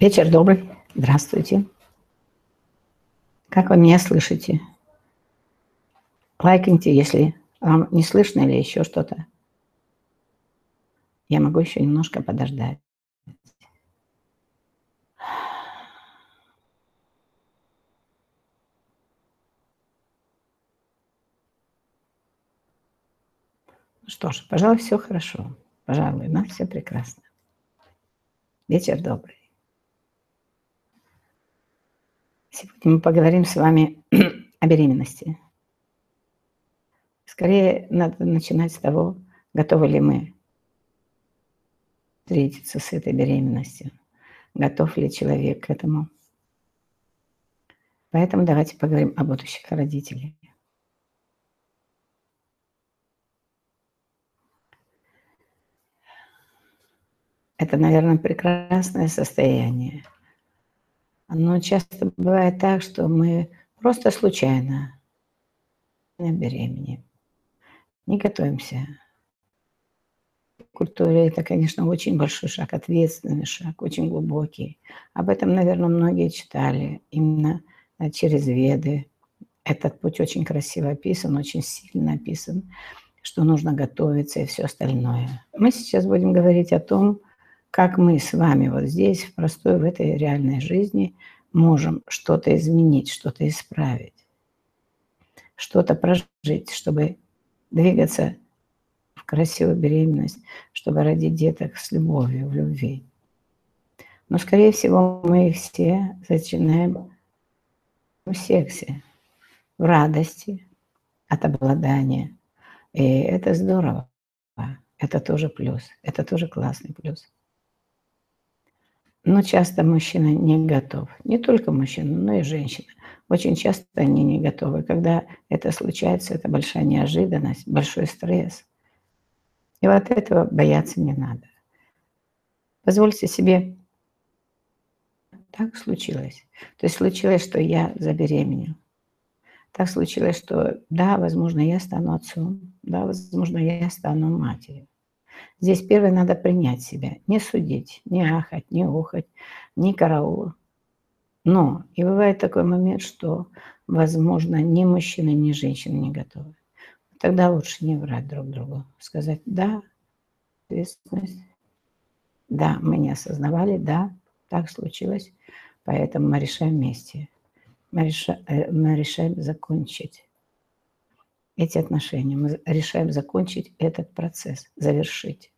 Вечер добрый. Здравствуйте. Как вы меня слышите? Лайкните, если вам не слышно или еще что-то. Я могу еще немножко подождать. Ну что ж, пожалуй, все хорошо. Пожалуй, у нас все прекрасно. Вечер добрый. Сегодня мы поговорим с вами о беременности. Скорее надо начинать с того, готовы ли мы встретиться с этой беременностью, готов ли человек к этому. Поэтому давайте поговорим о будущих родителях. Это, наверное, прекрасное состояние – но часто бывает так, что мы просто случайно беременеем, не готовимся. В культуре это, конечно, очень большой шаг, ответственный шаг, очень глубокий. Об этом, наверное, многие читали именно э, через веды. Этот путь очень красиво описан, очень сильно описан, что нужно готовиться и все остальное. Мы сейчас будем говорить о том, как мы с вами вот здесь, в простой, в этой реальной жизни, можем что-то изменить, что-то исправить, что-то прожить, чтобы двигаться в красивую беременность, чтобы родить деток с любовью, в любви. Но, скорее всего, мы все начинаем в сексе, в радости от обладания. И это здорово. Это тоже плюс. Это тоже классный плюс. Но часто мужчина не готов. Не только мужчина, но и женщина. Очень часто они не готовы. Когда это случается, это большая неожиданность, большой стресс. И вот этого бояться не надо. Позвольте себе, так случилось. То есть случилось, что я забеременел. Так случилось, что да, возможно, я стану отцом, да, возможно, я стану матерью. Здесь первое надо принять себя, не судить, не ахать, не ухать, не караул. Но и бывает такой момент, что, возможно, ни мужчина, ни женщина не готовы. Тогда лучше не врать друг другу. Сказать «да», ответственность. Да, мы не осознавали, да, так случилось, поэтому мы решаем вместе. Мы решаем, э, мы решаем закончить эти отношения. Мы решаем закончить этот процесс, завершить,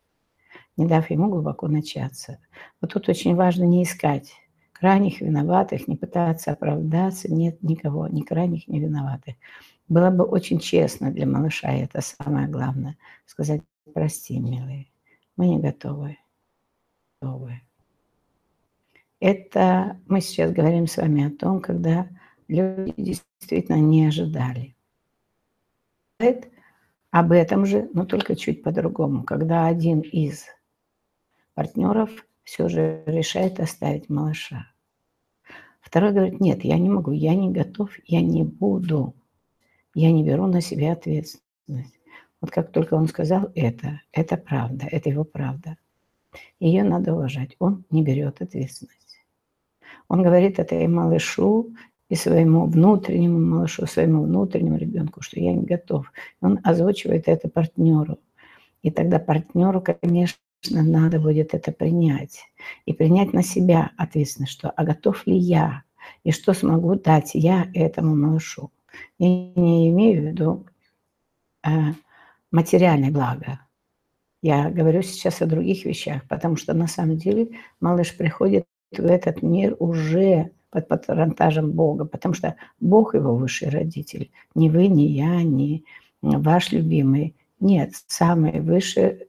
не дав ему глубоко начаться. Вот тут очень важно не искать крайних виноватых, не пытаться оправдаться. Нет никого, ни крайних, ни виноватых. Было бы очень честно для малыша, и это самое главное, сказать, прости, милый, мы не готовы. готовы. Это мы сейчас говорим с вами о том, когда люди действительно не ожидали об этом же, но только чуть по-другому, когда один из партнеров все же решает оставить малыша. Второй говорит, нет, я не могу, я не готов, я не буду, я не беру на себя ответственность. Вот как только он сказал это, это правда, это его правда. Ее надо уважать, он не берет ответственность. Он говорит это и малышу, и своему внутреннему малышу, своему внутреннему ребенку, что я не готов. Он озвучивает это партнеру. И тогда партнеру, конечно, надо будет это принять. И принять на себя ответственность, что а готов ли я, и что смогу дать я этому малышу. Я не имею в виду э, материальное благо. Я говорю сейчас о других вещах, потому что на самом деле малыш приходит в этот мир уже под патронтажем Бога, потому что Бог его высший родитель. Не вы, не я, не ваш любимый. Нет, самый высший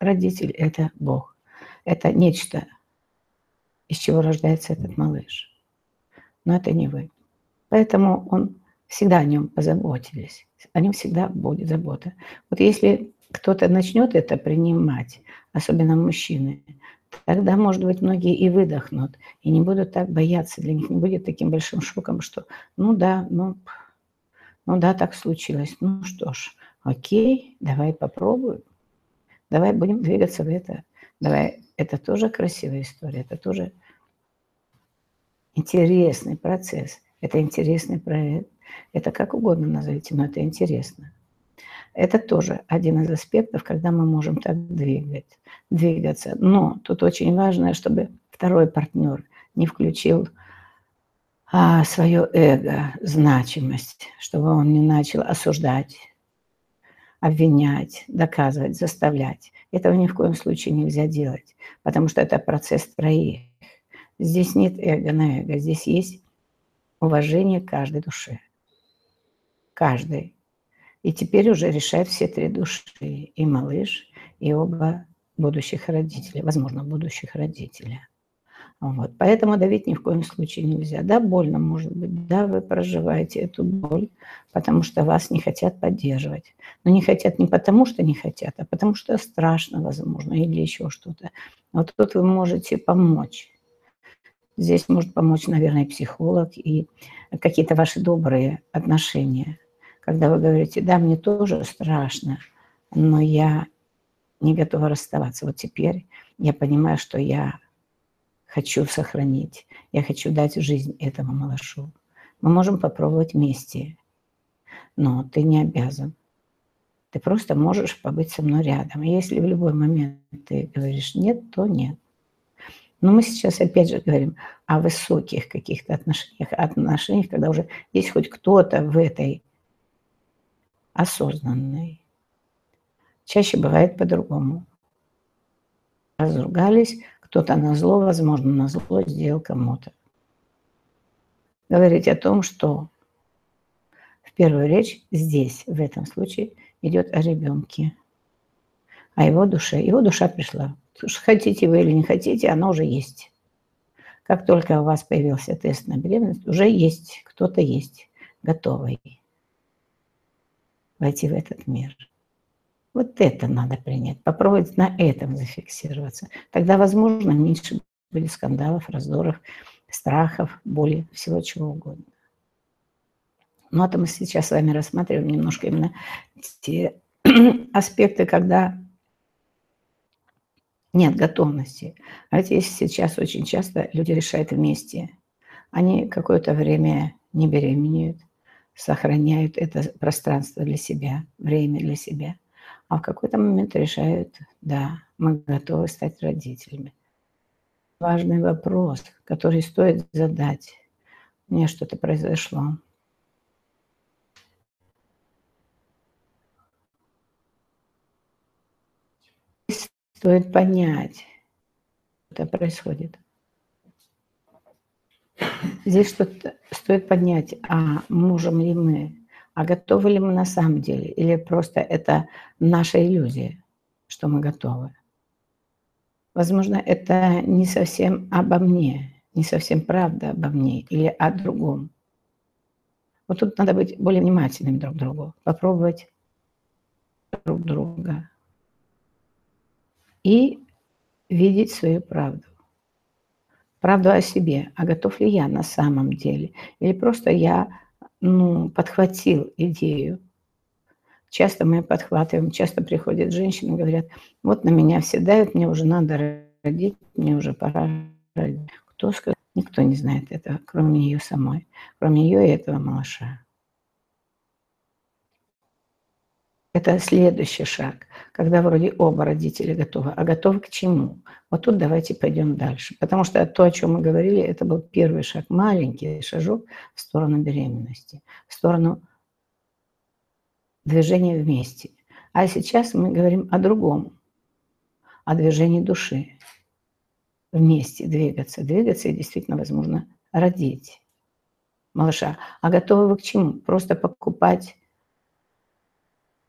родитель – это Бог. Это нечто, из чего рождается этот малыш. Но это не вы. Поэтому он всегда о нем позаботились. О нем всегда будет забота. Вот если кто-то начнет это принимать, особенно мужчины, тогда, может быть, многие и выдохнут, и не будут так бояться, для них не будет таким большим шоком, что ну да, ну, ну да, так случилось. Ну что ж, окей, давай попробуем, давай будем двигаться в это. Давай, это тоже красивая история, это тоже интересный процесс, это интересный проект, это как угодно назовите, но это интересно. Это тоже один из аспектов, когда мы можем так двигать, двигаться. Но тут очень важно, чтобы второй партнер не включил а, свое эго, значимость, чтобы он не начал осуждать, обвинять, доказывать, заставлять. Этого ни в коем случае нельзя делать, потому что это процесс троих. Здесь нет эго на эго, здесь есть уважение каждой душе. Каждой. И теперь уже решают все три души. И малыш, и оба будущих родителя, возможно, будущих родителя. Вот. Поэтому давить ни в коем случае нельзя. Да, больно может быть, да, вы проживаете эту боль, потому что вас не хотят поддерживать. Но не хотят не потому, что не хотят, а потому что страшно, возможно, или еще что-то. Вот тут вы можете помочь. Здесь может помочь, наверное, психолог и какие-то ваши добрые отношения – когда вы говорите, да, мне тоже страшно, но я не готова расставаться. Вот теперь я понимаю, что я хочу сохранить, я хочу дать жизнь этому малышу. Мы можем попробовать вместе, но ты не обязан. Ты просто можешь побыть со мной рядом. И если в любой момент ты говоришь нет, то нет. Но мы сейчас опять же говорим о высоких каких-то отношениях, отношениях, когда уже есть хоть кто-то в этой осознанной. Чаще бывает по-другому. Разругались, кто-то на зло, возможно, на зло сделал кому-то. Говорить о том, что в первую речь здесь, в этом случае, идет о ребенке, о его душе. Его душа пришла. Хотите вы или не хотите, она уже есть. Как только у вас появился тест на беременность, уже есть, кто-то есть, готовый войти в этот мир. Вот это надо принять, попробовать на этом зафиксироваться. Тогда, возможно, меньше будет скандалов, раздоров, страхов, боли, всего чего угодно. Но это мы сейчас с вами рассматриваем немножко именно те аспекты, когда нет готовности. А если сейчас очень часто люди решают вместе, они какое-то время не беременеют, сохраняют это пространство для себя, время для себя. А в какой-то момент решают, да, мы готовы стать родителями. Важный вопрос, который стоит задать. У меня что-то произошло. Стоит понять, что происходит. Здесь что-то стоит поднять, а можем ли мы, а готовы ли мы на самом деле, или просто это наша иллюзия, что мы готовы. Возможно, это не совсем обо мне, не совсем правда обо мне или о другом. Вот тут надо быть более внимательным друг к другу, попробовать друг друга и видеть свою правду правду о себе, а готов ли я на самом деле, или просто я ну, подхватил идею. Часто мы подхватываем, часто приходят женщины, говорят, вот на меня все давят, мне уже надо родить, мне уже пора родить. Кто сказал? Никто не знает этого, кроме нее самой, кроме нее и этого малыша. Это следующий шаг, когда вроде оба родителя готовы. А готовы к чему? Вот тут давайте пойдем дальше. Потому что то, о чем мы говорили, это был первый шаг, маленький шажок в сторону беременности, в сторону движения вместе. А сейчас мы говорим о другом, о движении души. Вместе двигаться, двигаться и действительно, возможно, родить малыша. А готовы вы к чему? Просто покупать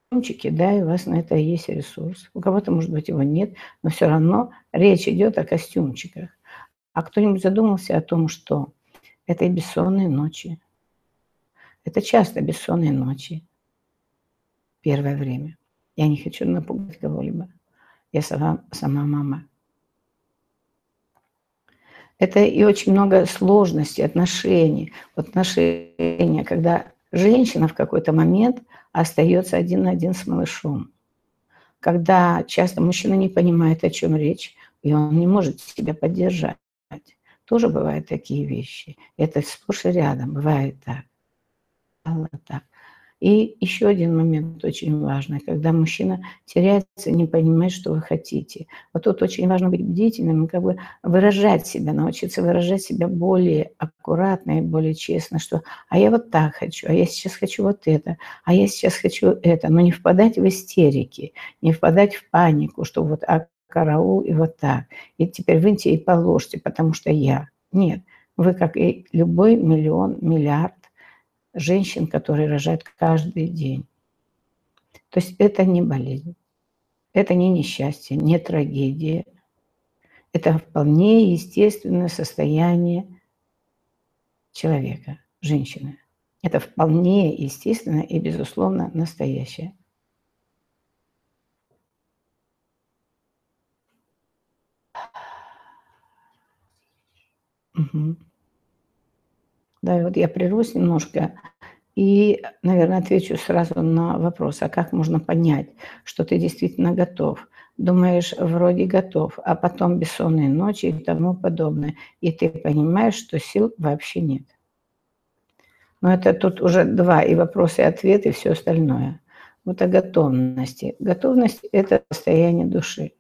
костюмчике, да, и у вас на это есть ресурс. У кого-то, может быть, его нет, но все равно речь идет о костюмчиках. А кто-нибудь задумался о том, что это и бессонные ночи. Это часто бессонные ночи. Первое время. Я не хочу напугать кого-либо. Я сама, сама мама. Это и очень много сложностей, отношений. Отношения, когда женщина в какой-то момент остается один на один с малышом. Когда часто мужчина не понимает, о чем речь, и он не может себя поддержать. Тоже бывают такие вещи. Это сплошь и рядом, бывает так. так. И еще один момент очень важный, когда мужчина теряется, не понимает, что вы хотите. Вот тут очень важно быть бдительным как бы выражать себя, научиться выражать себя более аккуратно и более честно, что «а я вот так хочу, а я сейчас хочу вот это, а я сейчас хочу это». Но не впадать в истерики, не впадать в панику, что вот «а караул и вот так». И теперь выньте и положьте, потому что я. Нет, вы как и любой миллион, миллиард женщин, которые рожают каждый день. То есть это не болезнь, это не несчастье, не трагедия. Это вполне естественное состояние человека, женщины. Это вполне естественно и, безусловно, настоящее. Угу. Да, и вот я прервусь немножко и, наверное, отвечу сразу на вопрос, а как можно понять, что ты действительно готов? Думаешь, вроде готов, а потом бессонные ночи и тому подобное. И ты понимаешь, что сил вообще нет. Но это тут уже два, и вопросы, и ответы, и все остальное. Вот о готовности. Готовность – это состояние души.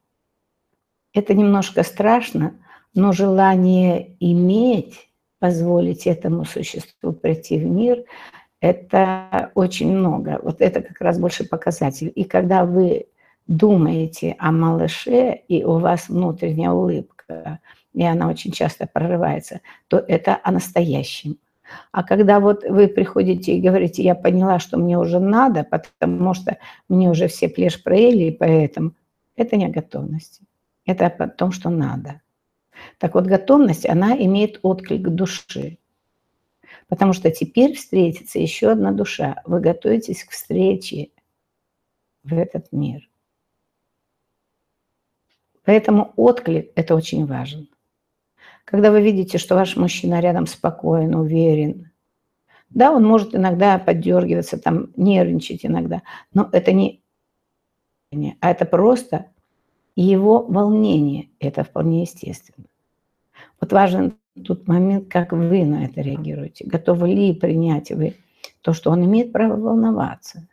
Это немножко страшно, но желание иметь позволить этому существу прийти в мир, это очень много. Вот это как раз больше показатель. И когда вы думаете о малыше, и у вас внутренняя улыбка, и она очень часто прорывается, то это о настоящем. А когда вот вы приходите и говорите, я поняла, что мне уже надо, потому что мне уже все плешь проели, и поэтому это не о готовности. Это о том, что надо. Так вот, готовность, она имеет отклик души. Потому что теперь встретится еще одна душа. Вы готовитесь к встрече в этот мир. Поэтому отклик – это очень важно. Когда вы видите, что ваш мужчина рядом спокоен, уверен, да, он может иногда поддергиваться, там, нервничать иногда, но это не а это просто его волнение. Это вполне естественно. Вот важен тут момент, как вы на это реагируете. Готовы ли принять вы то, что он имеет право волноваться.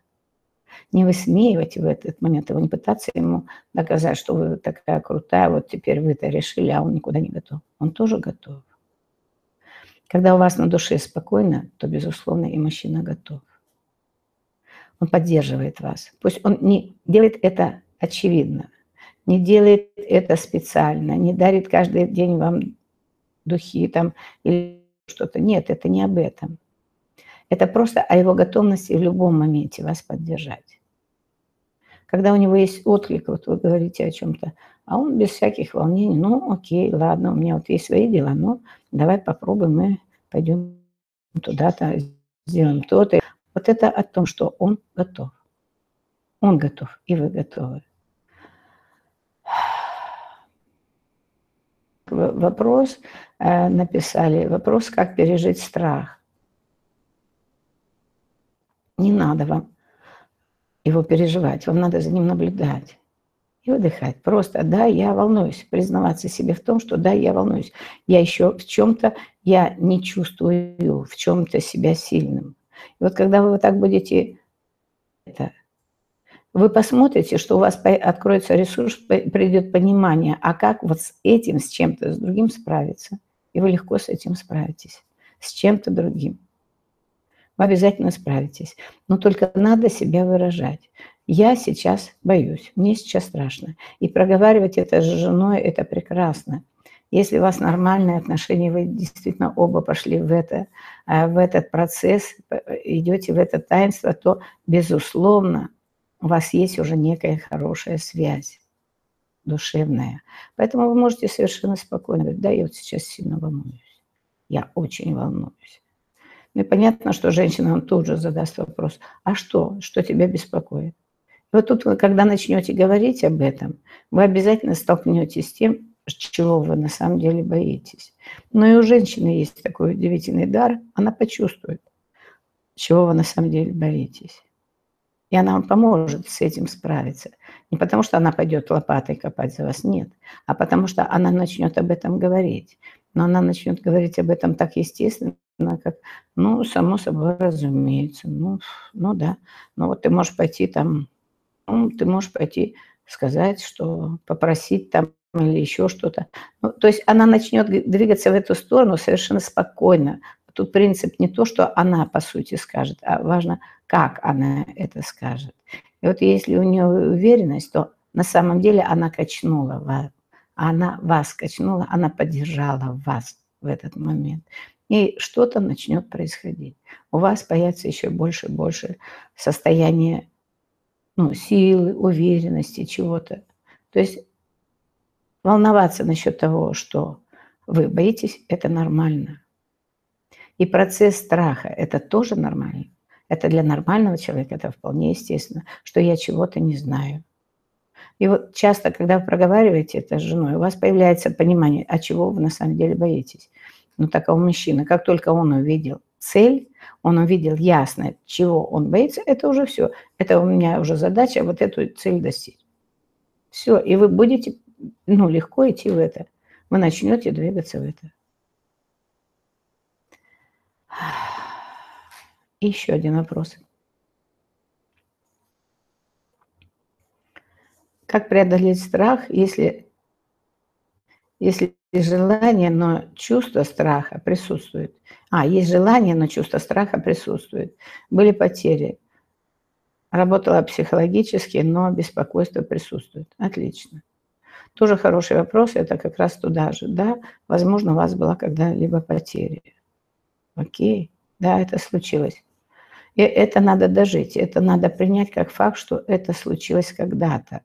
Не высмеивать в этот момент его, не пытаться ему доказать, что вы такая крутая, вот теперь вы это решили, а он никуда не готов. Он тоже готов. Когда у вас на душе спокойно, то, безусловно, и мужчина готов. Он поддерживает вас. Пусть он не делает это очевидно, не делает это специально, не дарит каждый день вам духи там или что-то. Нет, это не об этом. Это просто о его готовности в любом моменте вас поддержать. Когда у него есть отклик, вот вы говорите о чем-то, а он без всяких волнений, ну окей, ладно, у меня вот есть свои дела, но давай попробуем, мы пойдем туда-то, сделаем то-то. Вот это о том, что он готов. Он готов, и вы готовы. Вопрос э, написали, вопрос, как пережить страх. Не надо вам его переживать, вам надо за ним наблюдать и выдыхать. Просто, да, я волнуюсь, признаваться себе в том, что да, я волнуюсь. Я еще в чем-то, я не чувствую в чем-то себя сильным. И вот когда вы вот так будете это вы посмотрите, что у вас откроется ресурс, придет понимание, а как вот с этим, с чем-то, с другим справиться. И вы легко с этим справитесь, с чем-то другим. Вы обязательно справитесь. Но только надо себя выражать. Я сейчас боюсь, мне сейчас страшно. И проговаривать это с женой – это прекрасно. Если у вас нормальные отношения, вы действительно оба пошли в, это, э, в этот процесс, идете в это таинство, то, безусловно, у вас есть уже некая хорошая связь душевная. Поэтому вы можете совершенно спокойно говорить, да, я вот сейчас сильно волнуюсь. Я очень волнуюсь. Ну и понятно, что женщина вам тут же задаст вопрос, а что, что тебя беспокоит? И вот тут, когда начнете говорить об этом, вы обязательно столкнетесь с тем, чего вы на самом деле боитесь. Но и у женщины есть такой удивительный дар, она почувствует, чего вы на самом деле боитесь. И она вам поможет с этим справиться. Не потому, что она пойдет лопатой копать за вас, нет, а потому что она начнет об этом говорить. но она начнет говорить об этом так естественно, как, ну, само собой разумеется, ну, ну да, ну вот ты можешь пойти там, ну, ты можешь пойти сказать, что попросить там или еще что-то. Ну, то есть она начнет двигаться в эту сторону совершенно спокойно. Тут принцип не то, что она по сути скажет, а важно, как она это скажет. И вот если у нее уверенность, то на самом деле она качнула вас, она вас качнула, она поддержала вас в этот момент. И что-то начнет происходить. У вас появится еще больше и больше состояние ну, силы, уверенности, чего-то. То есть волноваться насчет того, что вы боитесь, это нормально. И процесс страха – это тоже нормально. Это для нормального человека, это вполне естественно, что я чего-то не знаю. И вот часто, когда вы проговариваете это с женой, у вас появляется понимание, а чего вы на самом деле боитесь. Ну, так у мужчины, как только он увидел цель, он увидел ясно, чего он боится, это уже все. Это у меня уже задача вот эту цель достичь. Все, и вы будете ну, легко идти в это. Вы начнете двигаться в это. Еще один вопрос. Как преодолеть страх, если, если желание, но чувство страха присутствует? А, есть желание, но чувство страха присутствует. Были потери. Работала психологически, но беспокойство присутствует. Отлично. Тоже хороший вопрос, это как раз туда же. Да, возможно, у вас была когда-либо потеря. Окей, да, это случилось. И это надо дожить, это надо принять как факт, что это случилось когда-то.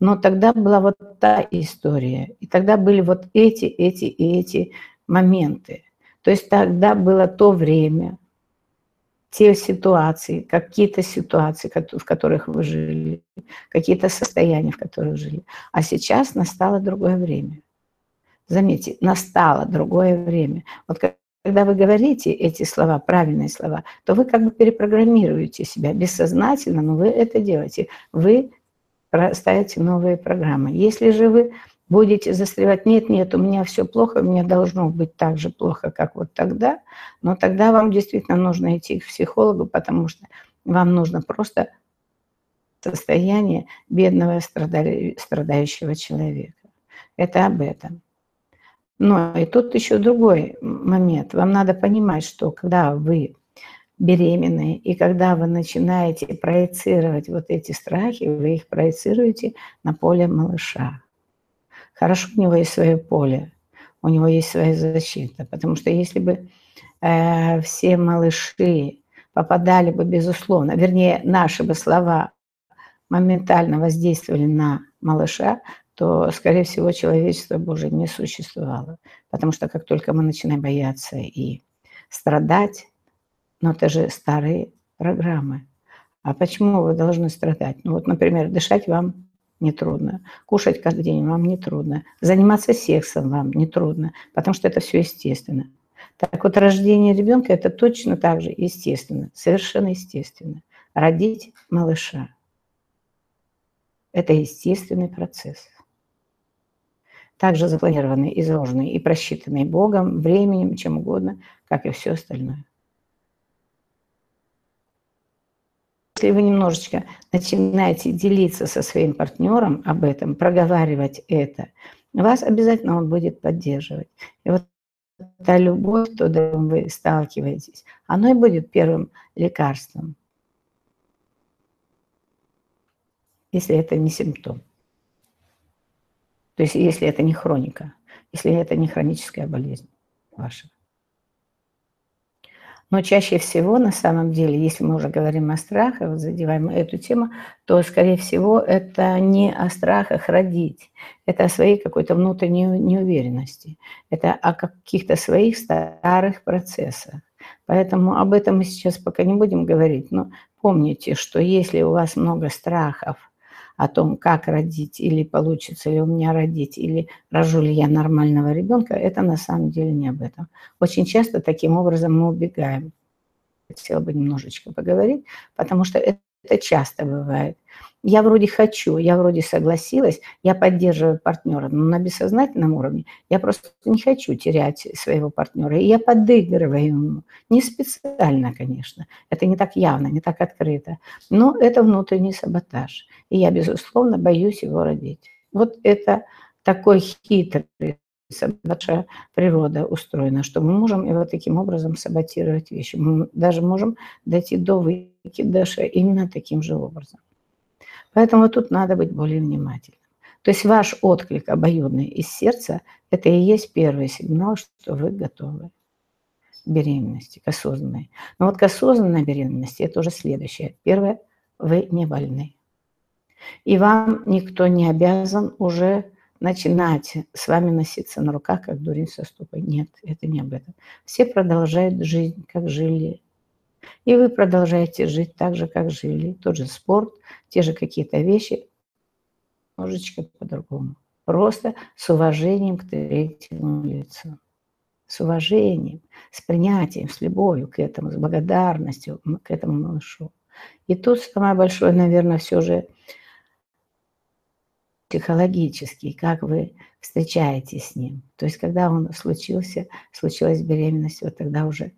Но тогда была вот та история, и тогда были вот эти, эти и эти моменты. То есть тогда было то время, те ситуации, какие-то ситуации, в которых вы жили, какие-то состояния, в которых жили. А сейчас настало другое время. Заметьте, настало другое время. Вот когда вы говорите эти слова, правильные слова, то вы как бы перепрограммируете себя бессознательно, но вы это делаете. Вы ставите новые программы. Если же вы будете застревать, нет, нет, у меня все плохо, у меня должно быть так же плохо, как вот тогда, но тогда вам действительно нужно идти к психологу, потому что вам нужно просто состояние бедного страдающего человека. Это об этом. Но и тут еще другой момент. Вам надо понимать, что когда вы беременны, и когда вы начинаете проецировать вот эти страхи, вы их проецируете на поле малыша. Хорошо, у него есть свое поле, у него есть своя защита, потому что если бы э, все малыши попадали бы, безусловно, вернее, наши бы слова моментально воздействовали на малыша, то, скорее всего, человечество бы уже не существовало. Потому что как только мы начинаем бояться и страдать, но ну, это же старые программы. А почему вы должны страдать? Ну вот, например, дышать вам нетрудно, кушать каждый день вам нетрудно, заниматься сексом вам нетрудно, потому что это все естественно. Так вот, рождение ребенка – это точно так же естественно, совершенно естественно. Родить малыша – это естественный процесс также запланированные, изложенные и просчитанные Богом, временем, чем угодно, как и все остальное. Если вы немножечко начинаете делиться со своим партнером об этом, проговаривать это, вас обязательно он будет поддерживать. И вот та любовь, то, вы сталкиваетесь, оно и будет первым лекарством, если это не симптом. То есть если это не хроника, если это не хроническая болезнь ваша. Но чаще всего, на самом деле, если мы уже говорим о страхах, вот задеваем эту тему, то, скорее всего, это не о страхах родить, это о своей какой-то внутренней неуверенности, это о каких-то своих старых процессах. Поэтому об этом мы сейчас пока не будем говорить, но помните, что если у вас много страхов – о том, как родить, или получится ли у меня родить, или рожу ли я нормального ребенка, это на самом деле не об этом. Очень часто таким образом мы убегаем. Хотела бы немножечко поговорить, потому что это часто бывает. Я вроде хочу, я вроде согласилась, я поддерживаю партнера, но на бессознательном уровне я просто не хочу терять своего партнера. И я подыгрываю ему. Не специально, конечно. Это не так явно, не так открыто. Но это внутренний саботаж. И я, безусловно, боюсь его родить. Вот это такой хитрый наша природа устроена, что мы можем вот таким образом саботировать вещи. Мы даже можем дойти до выкидыша именно таким же образом. Поэтому тут надо быть более внимательным. То есть ваш отклик обоюдный из сердца – это и есть первый сигнал, что вы готовы к беременности, к осознанной. Но вот к осознанной беременности – это уже следующее. Первое – вы не больны. И вам никто не обязан уже начинать с вами носиться на руках, как дурень со ступой. Нет, это не об этом. Все продолжают жизнь, как жили. И вы продолжаете жить так же, как жили. Тот же спорт, те же какие-то вещи, немножечко по-другому. Просто с уважением к третьему лицу. С уважением, с принятием, с любовью к этому, с благодарностью к этому малышу. И тут самое большое, наверное, все же психологический, как вы встречаетесь с ним. То есть, когда он случился, случилась беременность, вот тогда уже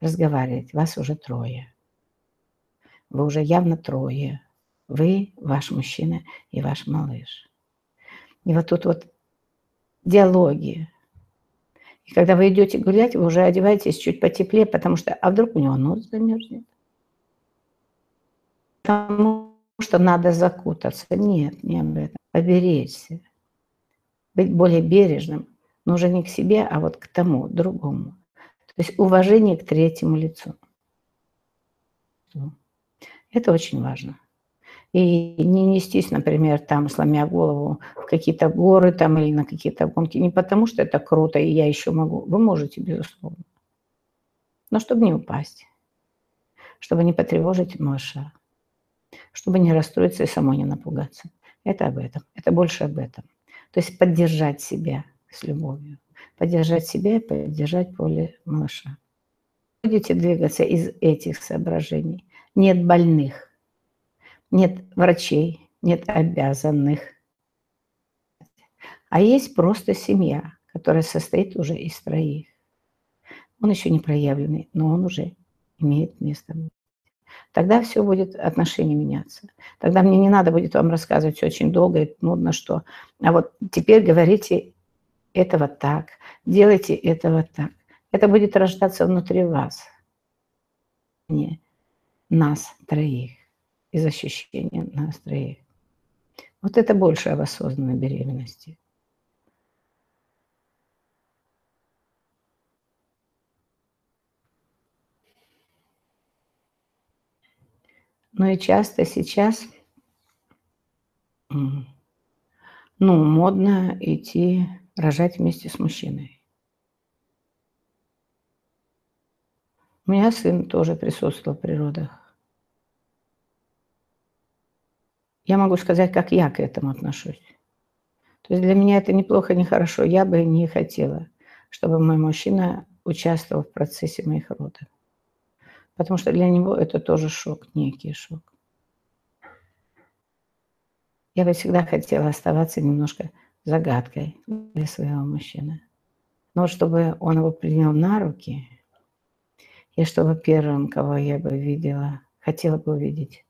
разговаривать. Вас уже трое. Вы уже явно трое. Вы, ваш мужчина и ваш малыш. И вот тут вот диалоги. И когда вы идете гулять, вы уже одеваетесь чуть потеплее, потому что, а вдруг у него нос замерзнет? Потому что надо закутаться. Нет, не об этом. Поберечься. Быть более бережным. Но уже не к себе, а вот к тому, другому. То есть уважение к третьему лицу. Это очень важно. И не нестись, например, там, сломя голову в какие-то горы там или на какие-то гонки. Не потому, что это круто, и я еще могу. Вы можете, безусловно. Но чтобы не упасть. Чтобы не потревожить малыша чтобы не расстроиться и самой не напугаться. Это об этом. Это больше об этом. То есть поддержать себя с любовью. Поддержать себя и поддержать поле малыша. Будете двигаться из этих соображений. Нет больных, нет врачей, нет обязанных. А есть просто семья, которая состоит уже из троих. Он еще не проявленный, но он уже имеет место тогда все будет, отношения меняться. Тогда мне не надо будет вам рассказывать очень долго и нудно, что... А вот теперь говорите этого так, делайте этого так. Это будет рождаться внутри вас, не нас троих, из ощущения нас троих. Вот это больше об осознанной беременности. Ну и часто сейчас, ну, модно идти рожать вместе с мужчиной. У меня сын тоже присутствовал в природах. Я могу сказать, как я к этому отношусь. То есть для меня это неплохо, не хорошо. Я бы не хотела, чтобы мой мужчина участвовал в процессе моих родов. Потому что для него это тоже шок, некий шок. Я бы всегда хотела оставаться немножко загадкой для своего мужчины. Но чтобы он его принял на руки, и чтобы первым, кого я бы видела, хотела бы увидеть,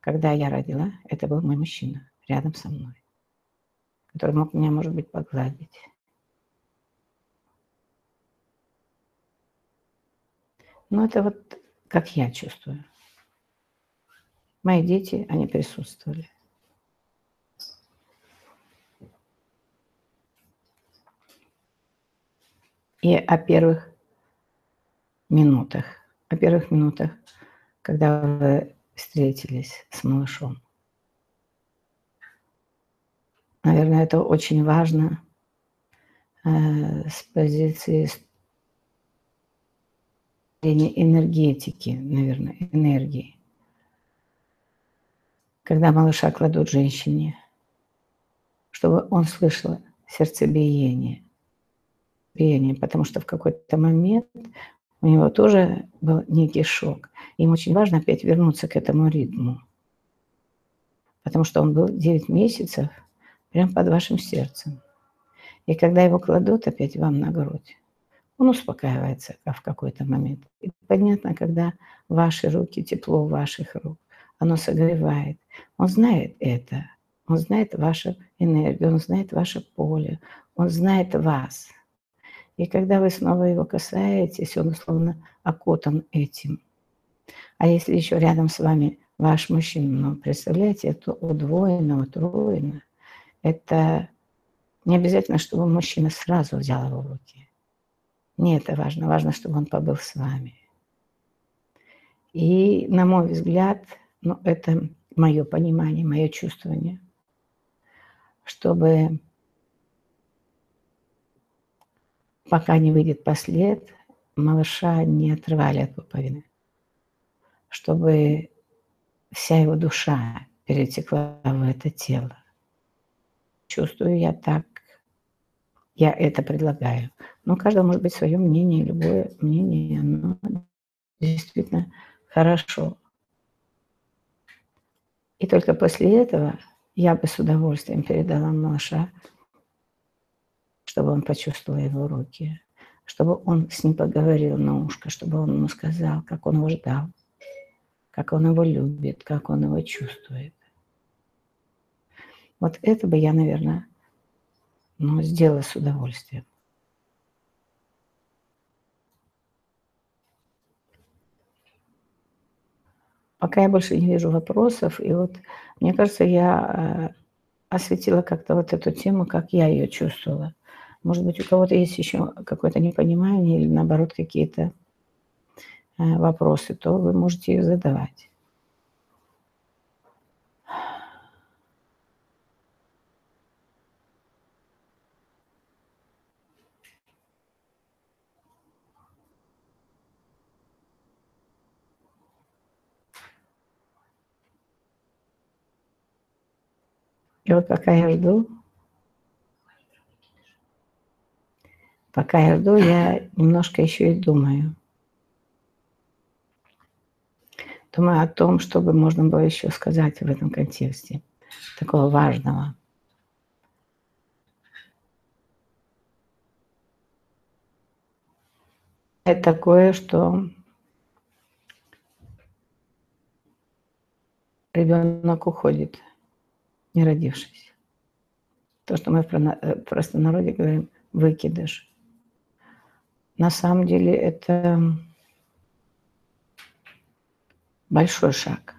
когда я родила, это был мой мужчина рядом со мной, который мог меня, может быть, погладить, Ну, это вот как я чувствую. Мои дети, они присутствовали. И о первых минутах, о первых минутах, когда вы встретились с малышом. Наверное, это очень важно э, с позиции энергетики, наверное, энергии. Когда малыша кладут женщине, чтобы он слышал сердцебиение, биение, потому что в какой-то момент у него тоже был некий шок. Им очень важно опять вернуться к этому ритму. потому что он был 9 месяцев прямо под вашим сердцем. И когда его кладут опять вам на грудь, он успокаивается в какой-то момент. И понятно, когда ваши руки, тепло ваших рук, оно согревает. Он знает это. Он знает вашу энергию, он знает ваше поле, он знает вас. И когда вы снова его касаетесь, он условно окутан этим. А если еще рядом с вами ваш мужчина, ну, представляете, это удвоено, утроено. Это не обязательно, чтобы мужчина сразу взял его в руки. Не это важно. Важно, чтобы он побыл с вами. И, на мой взгляд, ну, это мое понимание, мое чувствование, чтобы пока не выйдет послед, малыша не отрывали от пуповины, чтобы вся его душа перетекла в это тело. Чувствую я так, я это предлагаю. Но у каждого может быть свое мнение, любое мнение, оно действительно хорошо. И только после этого я бы с удовольствием передала малыша, чтобы он почувствовал его руки, чтобы он с ним поговорил на ушко, чтобы он ему сказал, как он его ждал, как он его любит, как он его чувствует. Вот это бы я, наверное, ну, сделала с удовольствием. Пока я больше не вижу вопросов, и вот мне кажется, я э, осветила как-то вот эту тему, как я ее чувствовала. Может быть, у кого-то есть еще какое-то непонимание или наоборот какие-то э, вопросы, то вы можете их задавать. И вот пока я жду, пока я жду, я немножко еще и думаю. Думаю о том, что бы можно было еще сказать в этом контексте, такого важного. Это такое, что ребенок уходит – не родившись. То, что мы в э, простонародье говорим «выкидыш». На самом деле это большой шаг.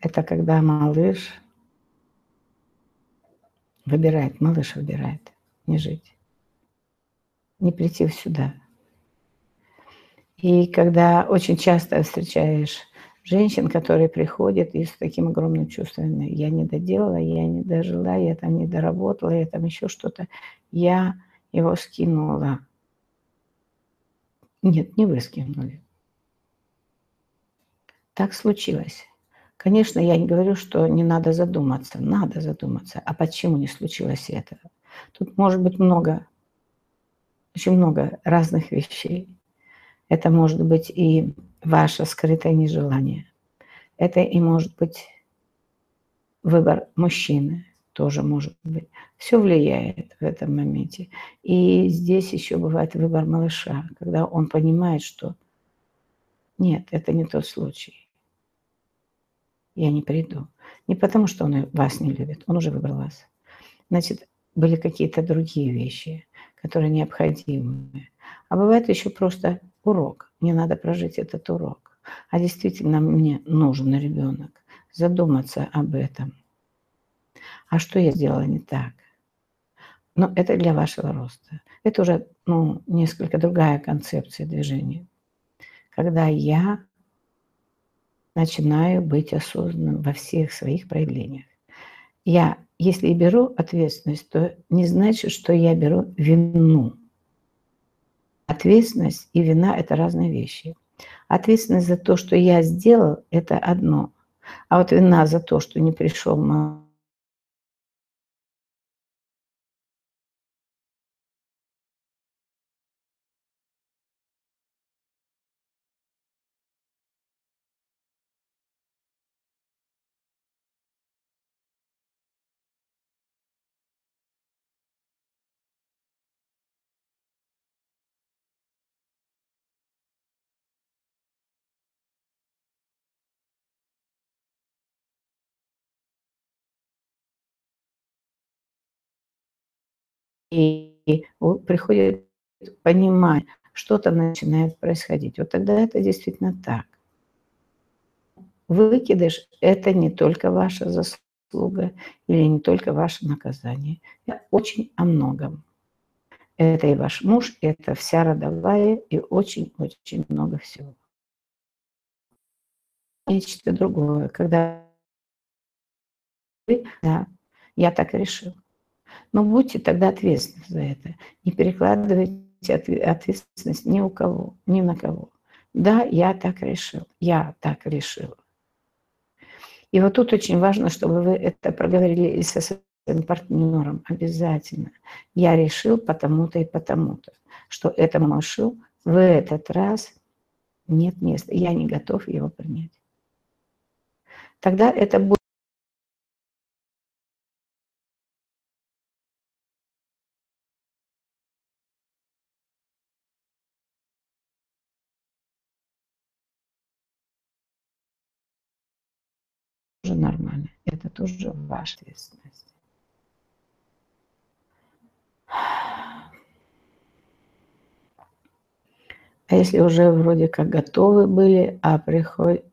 Это когда малыш выбирает, малыш выбирает не жить, не прийти сюда. И когда очень часто встречаешь женщин, которые приходят и с таким огромным чувством, я не доделала, я не дожила, я там не доработала, я там еще что-то, я его скинула. Нет, не вы скинули. Так случилось. Конечно, я не говорю, что не надо задуматься. Надо задуматься. А почему не случилось этого? Тут может быть много, очень много разных вещей. Это может быть и ваше скрытое нежелание. Это и может быть выбор мужчины, тоже может быть. Все влияет в этом моменте. И здесь еще бывает выбор малыша, когда он понимает, что нет, это не тот случай. Я не приду. Не потому, что он вас не любит, он уже выбрал вас. Значит, были какие-то другие вещи, которые необходимы. А бывает еще просто урок. Мне надо прожить этот урок. А действительно мне нужен ребенок. Задуматься об этом. А что я сделала не так? Но это для вашего роста. Это уже ну, несколько другая концепция движения. Когда я начинаю быть осознанным во всех своих проявлениях. Я, если беру ответственность, то не значит, что я беру вину Ответственность и вина – это разные вещи. Ответственность за то, что я сделал, это одно. А вот вина за то, что не пришел и приходит понимать, что-то начинает происходить. Вот тогда это действительно так. Выкидыш – это не только ваша заслуга или не только ваше наказание. Это очень о многом. Это и ваш муж, это вся родовая и очень-очень много всего. Нечто другое, когда вы, да, я так решил. Но будьте тогда ответственны за это. Не перекладывайте ответственность ни у кого, ни на кого. Да, я так решил, я так решил. И вот тут очень важно, чтобы вы это проговорили и со своим партнером обязательно. Я решил потому-то и потому-то, что этому решил в этот раз нет места. Я не готов его принять. Тогда это будет Это тоже ваша ответственность. А если уже вроде как готовы были, а приходит,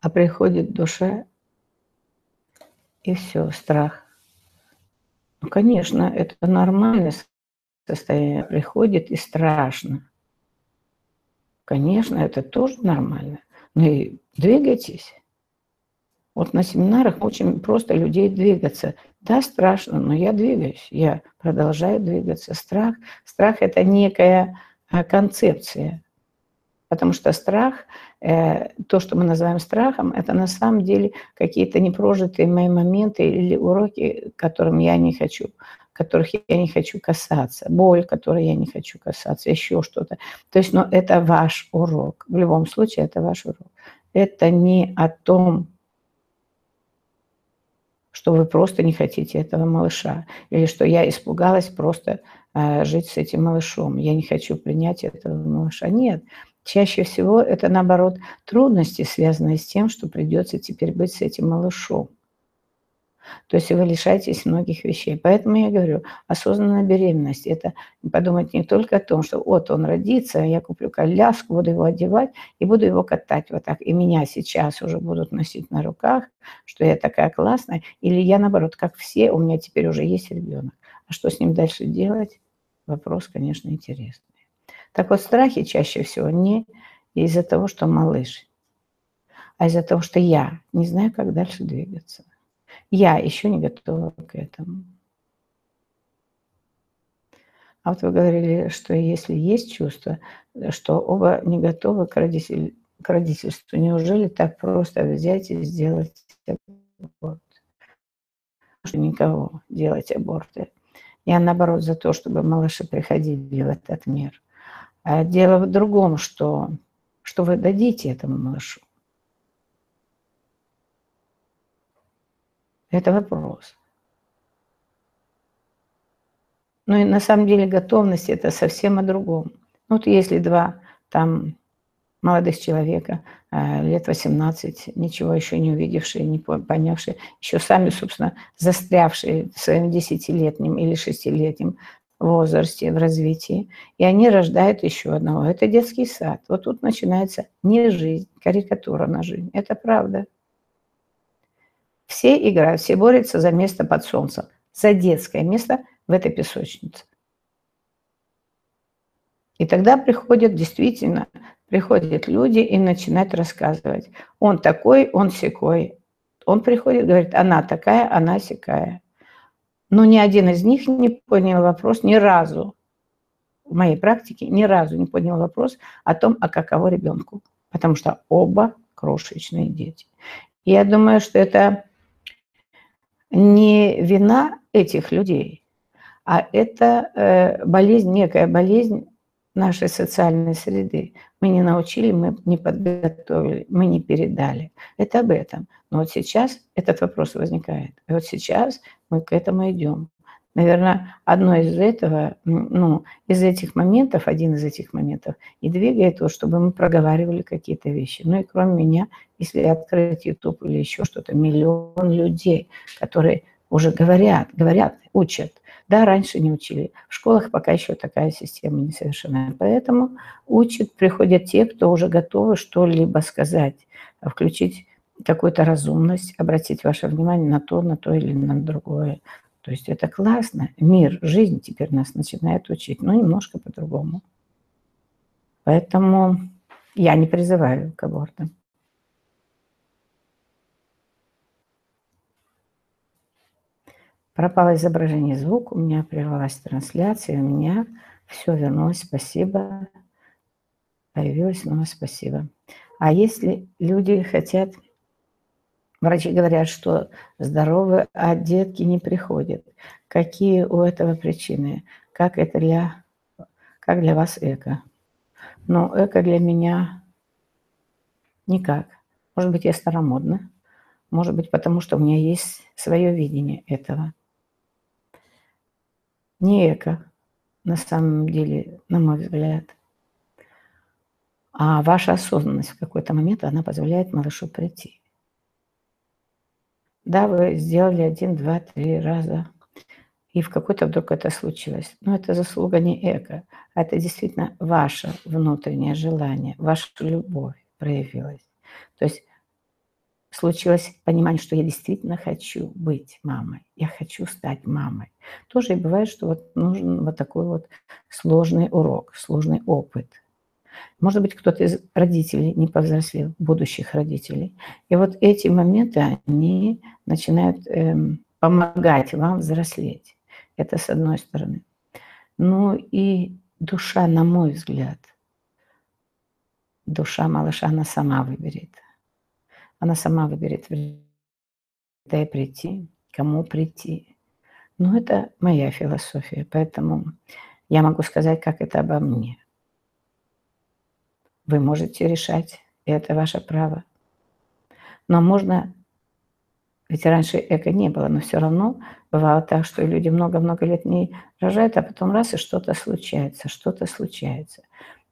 а приходит душа, и все, страх. Ну, конечно, это нормальное состояние. Приходит и страшно. Конечно, это тоже нормально. Но и двигайтесь. Вот на семинарах очень просто людей двигаться. Да, страшно, но я двигаюсь, я продолжаю двигаться. Страх, страх – это некая а, концепция. Потому что страх, э, то, что мы называем страхом, это на самом деле какие-то непрожитые мои моменты или уроки, которым я не хочу, которых я не хочу касаться, боль, которой я не хочу касаться, еще что-то. То есть, но ну, это ваш урок. В любом случае, это ваш урок. Это не о том, что вы просто не хотите этого малыша, или что я испугалась просто э, жить с этим малышом, я не хочу принять этого малыша. Нет, чаще всего это наоборот трудности, связанные с тем, что придется теперь быть с этим малышом. То есть вы лишаетесь многих вещей. Поэтому я говорю, осознанная беременность – это подумать не только о том, что вот он родится, я куплю коляску, буду его одевать и буду его катать вот так. И меня сейчас уже будут носить на руках, что я такая классная. Или я, наоборот, как все, у меня теперь уже есть ребенок. А что с ним дальше делать? Вопрос, конечно, интересный. Так вот, страхи чаще всего не из-за того, что малыш, а из-за того, что я не знаю, как дальше двигаться. Я еще не готова к этому. А вот вы говорили, что если есть чувство, что оба не готовы к, родитель, к родительству, неужели так просто взять и сделать аборт? Что никого делать аборты. Я наоборот за то, чтобы малыши приходили в этот мир. А дело в другом, что, что вы дадите этому малышу. Это вопрос. Ну и на самом деле готовность – это совсем о другом. Ну, вот если два там молодых человека, э, лет 18, ничего еще не увидевшие, не понявшие, еще сами, собственно, застрявшие в своем десятилетнем или шестилетнем возрасте, в развитии, и они рождают еще одного. Это детский сад. Вот тут начинается не жизнь, карикатура на жизнь. Это правда. Все играют, все борются за место под солнцем, за детское место в этой песочнице. И тогда приходят, действительно, приходят люди и начинают рассказывать. Он такой, он секой. Он приходит, говорит, она такая, она секая. Но ни один из них не понял вопрос ни разу. В моей практике ни разу не поднял вопрос о том, а каково ребенку. Потому что оба крошечные дети. Я думаю, что это не вина этих людей, а это э, болезнь, некая болезнь нашей социальной среды. Мы не научили, мы не подготовили, мы не передали. Это об этом. Но вот сейчас этот вопрос возникает. И вот сейчас мы к этому идем. Наверное, одно из этого, ну, из этих моментов, один из этих моментов и двигает то, чтобы мы проговаривали какие-то вещи. Ну и кроме меня, если открыть YouTube или еще что-то, миллион людей, которые уже говорят, говорят, учат. Да, раньше не учили. В школах пока еще такая система несовершенная. Поэтому учат, приходят те, кто уже готовы что-либо сказать, включить какую-то разумность, обратить ваше внимание на то, на то или на другое. То есть это классно. Мир, жизнь теперь нас начинает учить, но немножко по-другому. Поэтому я не призываю к абортам. Пропало изображение звук, у меня прервалась трансляция, у меня все вернулось, спасибо. Появилось снова спасибо. А если люди хотят, врачи говорят, что здоровы, а детки не приходят, какие у этого причины? Как это для, как для вас эко? Ну, эко для меня никак. Может быть, я старомодна. Может быть, потому что у меня есть свое видение этого не эко, на самом деле, на мой взгляд. А ваша осознанность в какой-то момент, она позволяет малышу прийти. Да, вы сделали один, два, три раза, и в какой-то вдруг это случилось. Но это заслуга не эко, а это действительно ваше внутреннее желание, ваша любовь проявилась. То есть случилось понимание, что я действительно хочу быть мамой, я хочу стать мамой. Тоже и бывает, что вот нужен вот такой вот сложный урок, сложный опыт. Может быть, кто-то из родителей не повзрослел, будущих родителей. И вот эти моменты, они начинают эм, помогать вам взрослеть. Это с одной стороны. Ну и душа, на мой взгляд, душа малыша, она сама выберет – она сама выберет когда прийти, кому прийти. Но это моя философия, поэтому я могу сказать, как это обо мне. Вы можете решать, и это ваше право. Но можно, ведь раньше эко не было, но все равно бывало так, что люди много-много лет не рожают, а потом раз и что-то случается, что-то случается.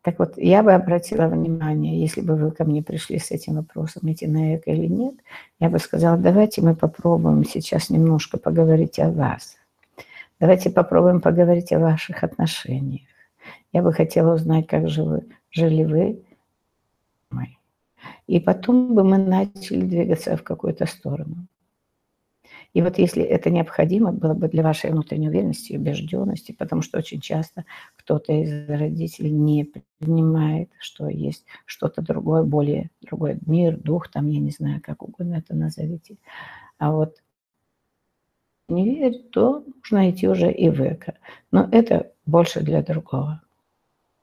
Так вот, я бы обратила внимание, если бы вы ко мне пришли с этим вопросом, идти на эко или нет, я бы сказала, давайте мы попробуем сейчас немножко поговорить о вас. Давайте попробуем поговорить о ваших отношениях. Я бы хотела узнать, как же вы, жили вы. И потом бы мы начали двигаться в какую-то сторону. И вот если это необходимо было бы для вашей внутренней уверенности и убежденности, потому что очень часто кто-то из родителей не принимает, что есть что-то другое, более другой мир, дух, там, я не знаю, как угодно это назовите. А вот не верит, то нужно идти уже и в эко. Но это больше для другого.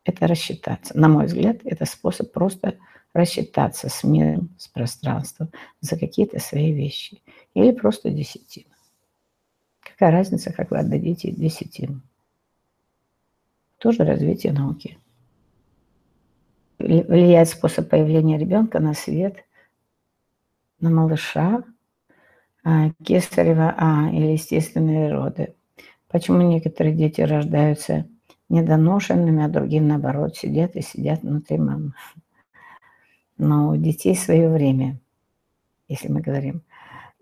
Это рассчитаться. На мой взгляд, это способ просто рассчитаться с миром, с пространством за какие-то свои вещи. Или просто десятина. Какая разница, как вы отдадите десятину? Тоже развитие науки. Влияет способ появления ребенка на свет, на малыша, а, кесарева А или естественные роды. Почему некоторые дети рождаются недоношенными, а другие, наоборот, сидят и сидят внутри мамы? Но у детей свое время, если мы говорим.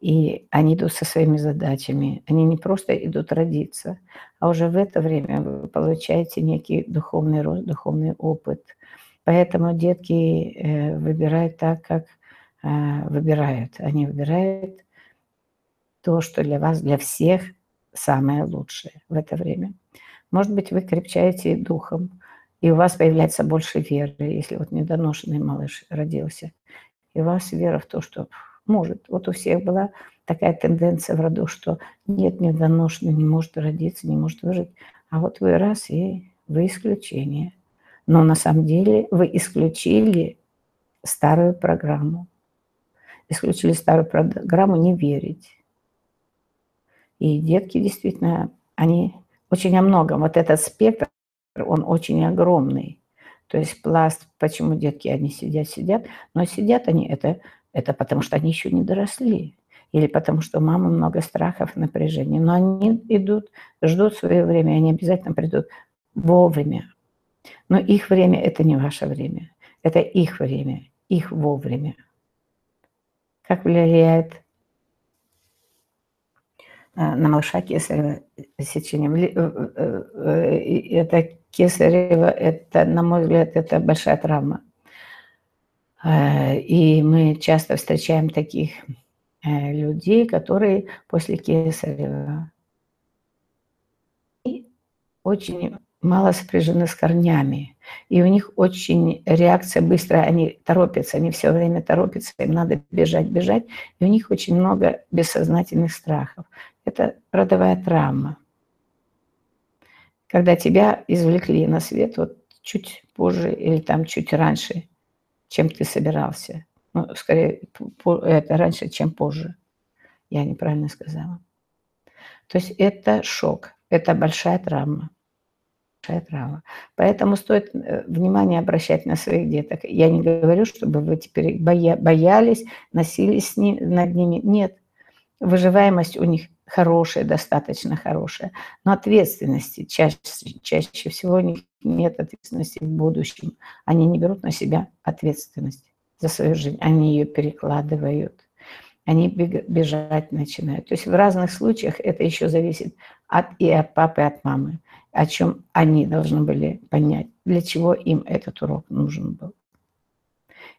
И они идут со своими задачами. Они не просто идут родиться, а уже в это время вы получаете некий духовный рост, духовный опыт. Поэтому детки э, выбирают так, как э, выбирают. Они выбирают то, что для вас, для всех самое лучшее в это время. Может быть, вы крепчаете духом, и у вас появляется больше веры, если вот недоношенный малыш родился. И у вас вера в то, что может. Вот у всех была такая тенденция в роду, что нет, недоношенный не может родиться, не может выжить. А вот вы раз, и вы исключение. Но на самом деле вы исключили старую программу. Исключили старую программу не верить. И детки действительно, они очень о многом. Вот этот спектр он очень огромный. То есть пласт, почему детки, они сидят, сидят, но сидят они, это, это потому что они еще не доросли. Или потому что у мамы много страхов, напряжения. Но они идут, ждут свое время, они обязательно придут вовремя. Но их время – это не ваше время. Это их время, их вовремя. Как влияет на малыша кесарево сечение. Это кесарево, это, на мой взгляд, это большая травма. И мы часто встречаем таких людей, которые после кесарева очень мало сопряжены с корнями. И у них очень реакция быстрая, они торопятся, они все время торопятся, им надо бежать, бежать. И у них очень много бессознательных страхов. Это родовая травма. Когда тебя извлекли на свет вот чуть позже или там чуть раньше, чем ты собирался. Ну, скорее, это раньше, чем позже. Я неправильно сказала. То есть это шок, это большая травма большая травма. Поэтому стоит э, внимание обращать на своих деток. Я не говорю, чтобы вы теперь боя, боялись, носились с ним, над ними. Нет, выживаемость у них хорошая, достаточно хорошая. Но ответственности чаще, чаще всего у них нет ответственности в будущем. Они не берут на себя ответственность за свою жизнь. Они ее перекладывают. Они бежать начинают. То есть в разных случаях это еще зависит от, и от папы, и от мамы о чем они должны были понять, для чего им этот урок нужен был.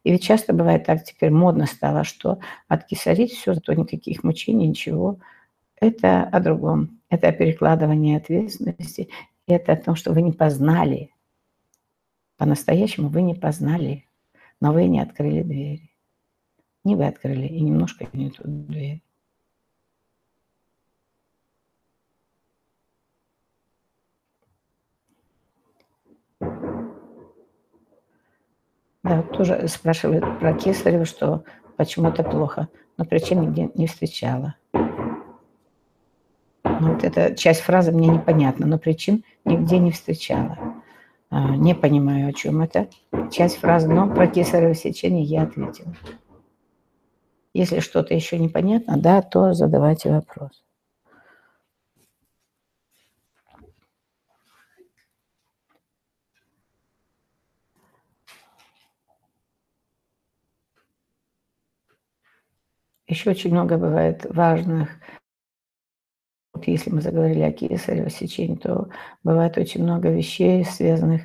И ведь часто бывает так, теперь модно стало, что откисарить все, зато никаких мучений, ничего. Это о другом. Это о перекладывании ответственности. Это о том, что вы не познали. По-настоящему вы не познали, но вы не открыли двери. Не вы открыли, и немножко не ту дверь. Да, тоже спрашивают про Кесарева, что почему это плохо, но причин нигде не встречала. Ну, вот эта часть фразы мне непонятна, но причин нигде не встречала. А, не понимаю, о чем это. Часть фразы, но про кесарево сечение я ответила. Если что-то еще непонятно, да, то задавайте вопрос. Еще очень много бывает важных, вот если мы заговорили о кесарево сечении, то бывает очень много вещей, связанных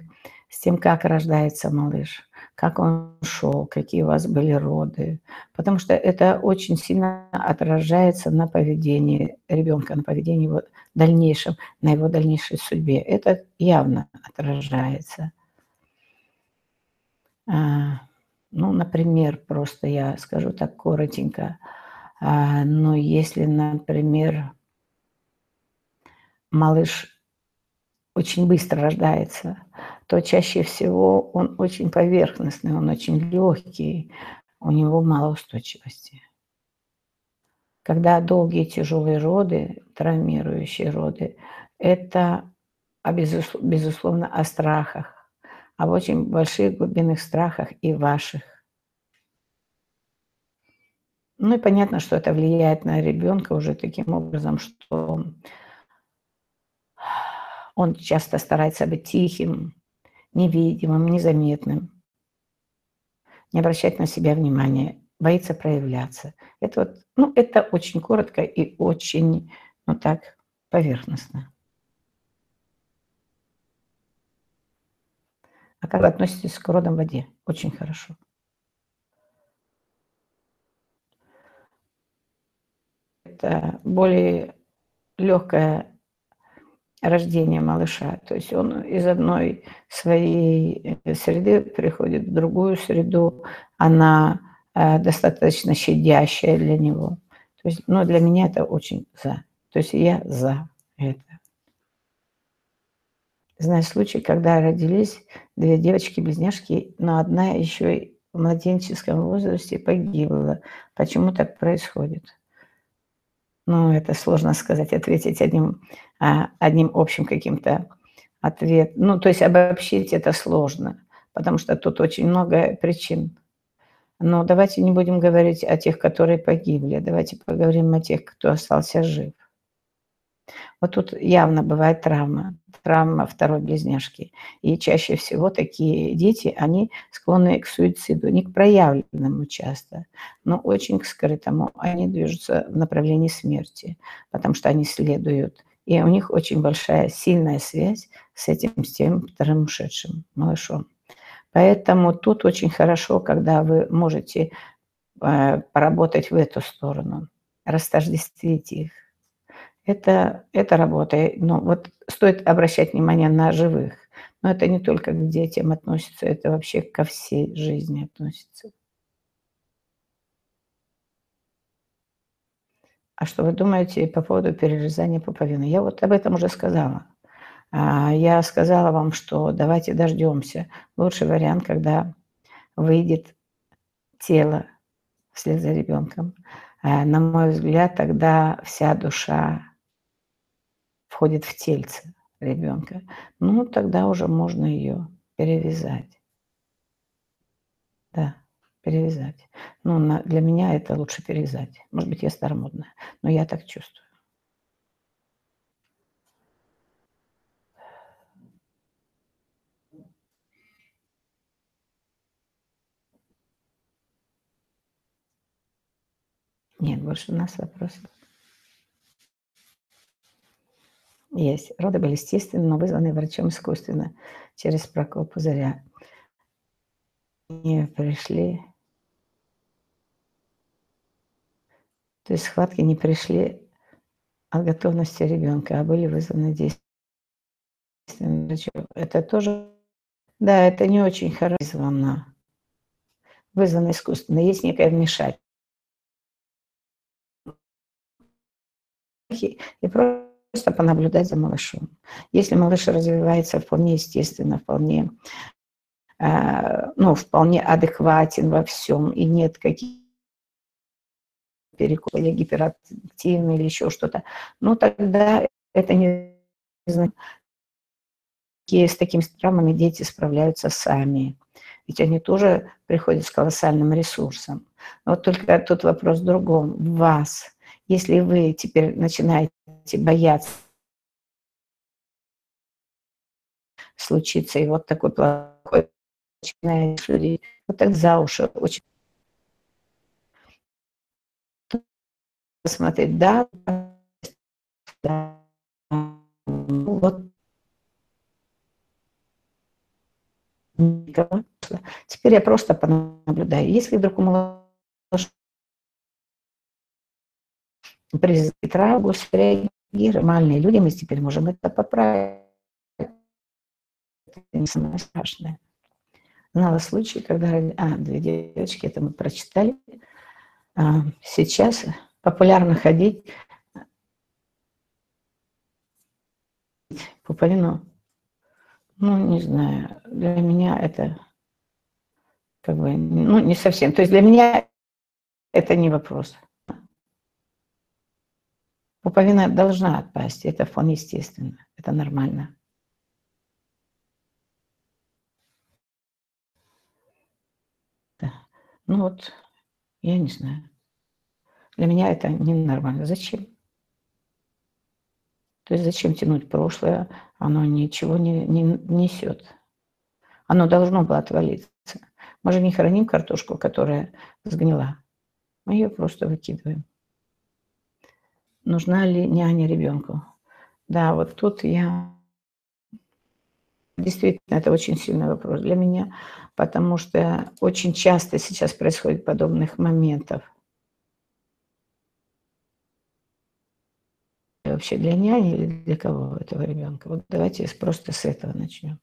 с тем, как рождается малыш, как он шел, какие у вас были роды. Потому что это очень сильно отражается на поведении ребенка, на поведении его дальнейшем, на его дальнейшей судьбе. Это явно отражается. А, ну, например, просто я скажу так коротенько. А, но если, например, малыш очень быстро рождается, то чаще всего он очень поверхностный, он очень легкий, у него мало устойчивости. Когда долгие тяжелые роды, травмирующие роды, это безусловно о страхах, об очень больших глубинных страхах и ваших. Ну и понятно, что это влияет на ребенка уже таким образом, что он часто старается быть тихим, невидимым, незаметным, не обращать на себя внимания, боится проявляться. Это вот, ну, это очень коротко и очень, ну так, поверхностно. А как вы относитесь к родам в воде? Очень хорошо. Это более легкое рождение малыша. То есть он из одной своей э, среды приходит в другую среду. Она э, достаточно щадящая для него. То есть, ну, для меня это очень за. То есть я за это. Знаю случай, когда родились две девочки-близняшки, но одна еще и в младенческом возрасте погибла. Почему так происходит? Ну, это сложно сказать, ответить одним, а, одним общим каким-то ответом. Ну, то есть обобщить это сложно, потому что тут очень много причин. Но давайте не будем говорить о тех, которые погибли, давайте поговорим о тех, кто остался жив. Вот тут явно бывает травма, травма второй близняшки. И чаще всего такие дети, они склонны к суициду, не к проявленному часто, но очень к скрытому. Они движутся в направлении смерти, потому что они следуют. И у них очень большая, сильная связь с этим, с тем вторым ушедшим малышом. Поэтому тут очень хорошо, когда вы можете э, поработать в эту сторону, растождествить их это, это работа. Ну, вот стоит обращать внимание на живых. Но это не только к детям относится, это вообще ко всей жизни относится. А что вы думаете по поводу перерезания пуповины? Я вот об этом уже сказала. А, я сказала вам, что давайте дождемся. Лучший вариант, когда выйдет тело вслед за ребенком. А, на мой взгляд, тогда вся душа входит в тельце ребенка, ну тогда уже можно ее перевязать. Да, перевязать. Ну, на, для меня это лучше перевязать. Может быть, я старомодная, но я так чувствую. Нет, больше у нас вопросов. Есть. Роды были естественные, но вызванные врачом искусственно через прокол пузыря. Не пришли. То есть схватки не пришли от готовности ребенка, а были вызваны действием врачом. Это тоже, да, это не очень хорошо вызвано. Вызвано искусственно. Есть некое вмешательство. И просто просто понаблюдать за малышом. Если малыш развивается вполне естественно, вполне, э, ну, вполне адекватен во всем, и нет каких перекоса или гиперактивный или еще что-то, ну, тогда это не с такими травмами дети справляются сами. Ведь они тоже приходят с колоссальным ресурсом. вот только тут вопрос в другом. Вас. Если вы теперь начинаете бояться случиться, и вот такой плохой начинает шурить, вот так за уши очень смотреть, да, да, вот. Теперь я просто понаблюдаю. Если вдруг у малыша при травму нормальные люди, мы теперь можем это поправить. Это не самое страшное. Знала случай, когда а, две девочки, это мы прочитали. А, сейчас популярно ходить пуповину. Ну, не знаю, для меня это как бы, ну, не совсем. То есть для меня это не вопрос. Пуповина должна отпасть, это вполне естественно, это нормально. Да. Ну вот, я не знаю. Для меня это ненормально. Зачем? То есть зачем тянуть прошлое? Оно ничего не, не несет. Оно должно было отвалиться. Мы же не храним картошку, которая сгнила. Мы ее просто выкидываем нужна ли няня ребенку. Да, вот тут я... Действительно, это очень сильный вопрос для меня, потому что очень часто сейчас происходит подобных моментов. Вообще для няни или для кого этого ребенка? Вот давайте просто с этого начнем.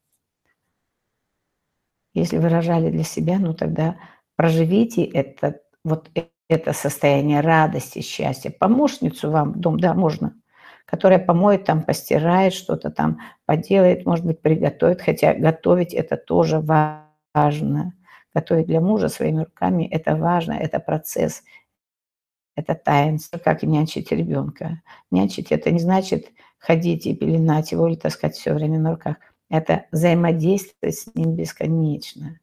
Если вы рожали для себя, ну тогда проживите это, вот это состояние радости, счастья. Помощницу вам в дом, да, можно, которая помоет там, постирает что-то там, поделает, может быть, приготовит, хотя готовить это тоже важно. Готовить для мужа своими руками – это важно, это процесс, это таинство, как нянчить ребенка. Нянчить – это не значит ходить и пеленать его или таскать все время на руках. Это взаимодействовать с ним бесконечно.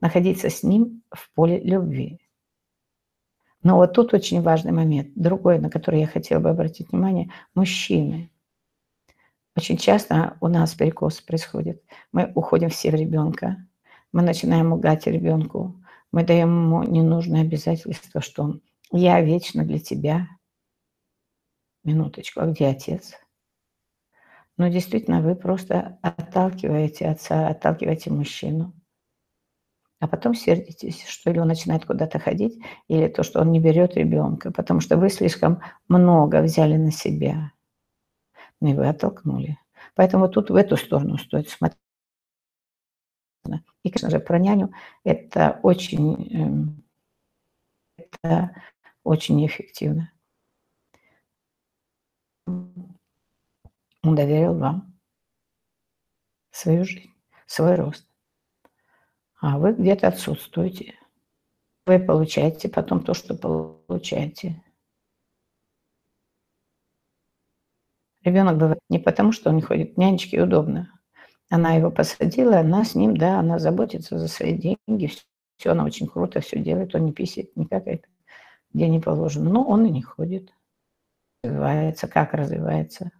Находиться с ним в поле любви Но вот тут очень важный момент, другой, на который я хотела бы обратить внимание, мужчины. Очень часто у нас перекос происходит. Мы уходим все в ребенка, мы начинаем угать ребенку, мы даем ему ненужное обязательство, что я вечно для тебя. Минуточку, а где отец? Но действительно, вы просто отталкиваете отца, отталкиваете мужчину. А потом сердитесь, что или он начинает куда-то ходить, или то, что он не берет ребенка, потому что вы слишком много взяли на себя. Ну и вы оттолкнули. Поэтому тут в эту сторону стоит смотреть. И, конечно же, про няню это очень, эм, это очень эффективно. Он доверил вам свою жизнь, свой рост. А вы где-то отсутствуете. Вы получаете потом то, что получаете. Ребенок бывает не потому, что он не ходит нянечке удобно. Она его посадила, она с ним, да, она заботится за свои деньги, все, она очень круто все делает, он не писает, не какает, где не положено. Но он и не ходит. Развивается, как развивается.